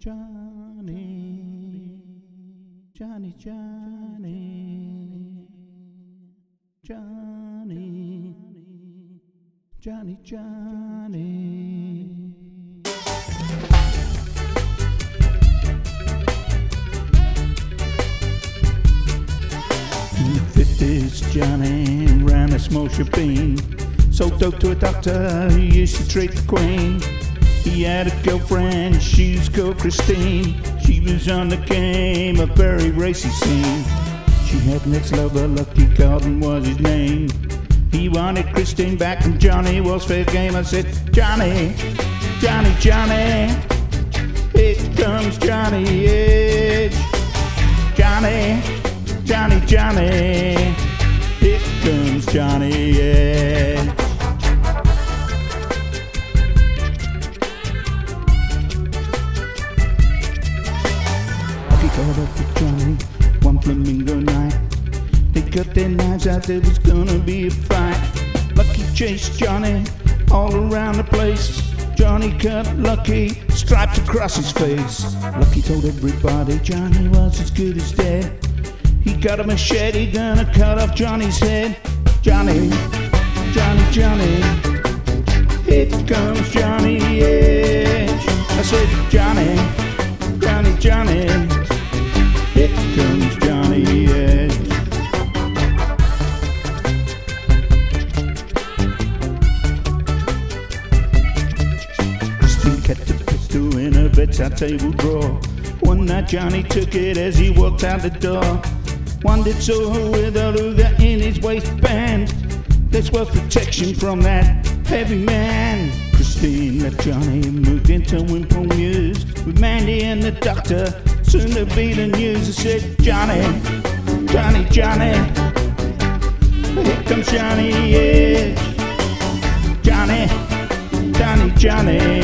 Johnny, Johnny, Johnny, Johnny, Johnny, Johnny. The fifties, Johnny ran a small shebeen. Sold dope to a doctor who used to treat the queen. He had a girlfriend, she was called Christine. She was on the game, a very racy scene. She had an ex-lover, Lucky Gordon was his name. He wanted Christine back and Johnny was fair game. I said, Johnny, Johnny, Johnny, it comes Johnny Edge. Johnny, Johnny, Johnny, flamingo night. They cut their knives out, there was gonna be a fight. Lucky chased Johnny all around the place. Johnny cut Lucky stripes across his face. Lucky told everybody Johnny was as good as dead. He got a machete, gonna cut off Johnny's head. Johnny, Johnny, Johnny, here comes Johnny Edge. I said, Johnny, Johnny, Johnny, her bedside table drawer. One night Johnny took it as he walked out the door. Did so with a Luger in his waistband. This was protection from that heavy man. Christine left Johnny and moved into Wimpole Mews with Mandy and the doctor. Soon to be the news. I said, Johnny, Johnny, Johnny, here comes Johnny Edge. Johnny, Johnny, Johnny,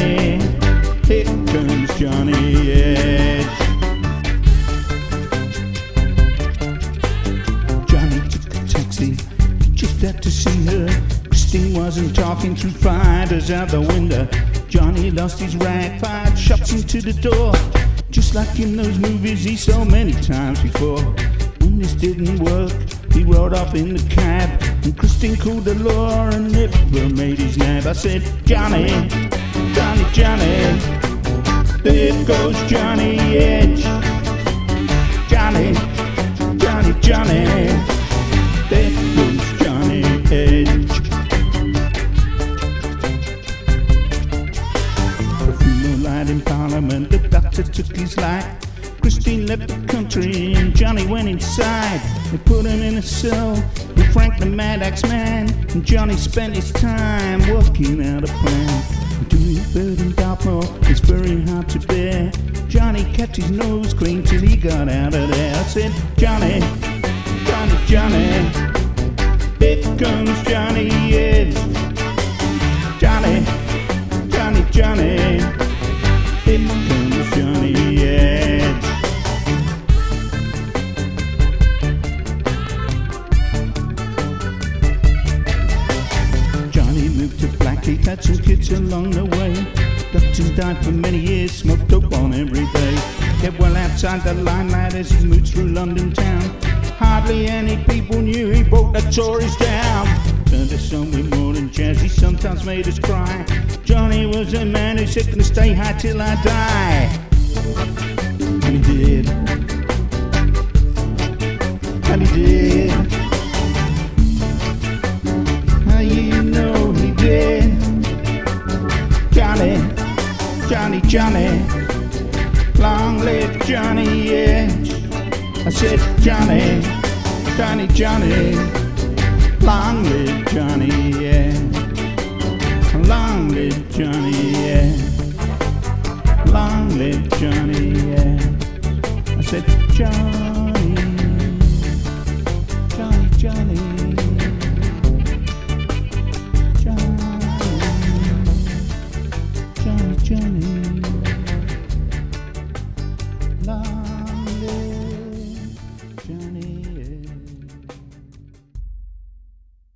wasn't talking through fighters out the window. Johnny lost his rag, fired shots into the door. Just like in those movies he saw many times before. When this didn't work, he rode off in the cab. And Christine called the law and never made his nab. I said, Johnny, Johnny, Johnny, there goes Johnny Edge. Johnny, Johnny, Johnny, Took his life. Christine left the country and Johnny went inside. They put him in a cell with Frank the Mad Axe Man. And Johnny spent his time working out a plan. Doing bird in Dartmoor it's very hard to bear. Johnny kept his nose clean till he got out of there. I said, Johnny, Johnny, Johnny, here comes Johnny Edge. Johnny, Johnny, Johnny, had some kids along the way. Doctor died for many years, smoked dope on every day. Kept well outside the limelight as he moved through London town. Hardly any people knew he brought the Tories down. Turned us on with more jazz, he sometimes made us cry. Johnny was a man who said, gonna stay high till I die. And he did. Johnny, long live Johnny Edge. I said, Johnny, Johnny, Johnny, long live Johnny Edge. Long live Johnny Edge. Long live Johnny Edge. I said, Johnny, Johnny, Johnny.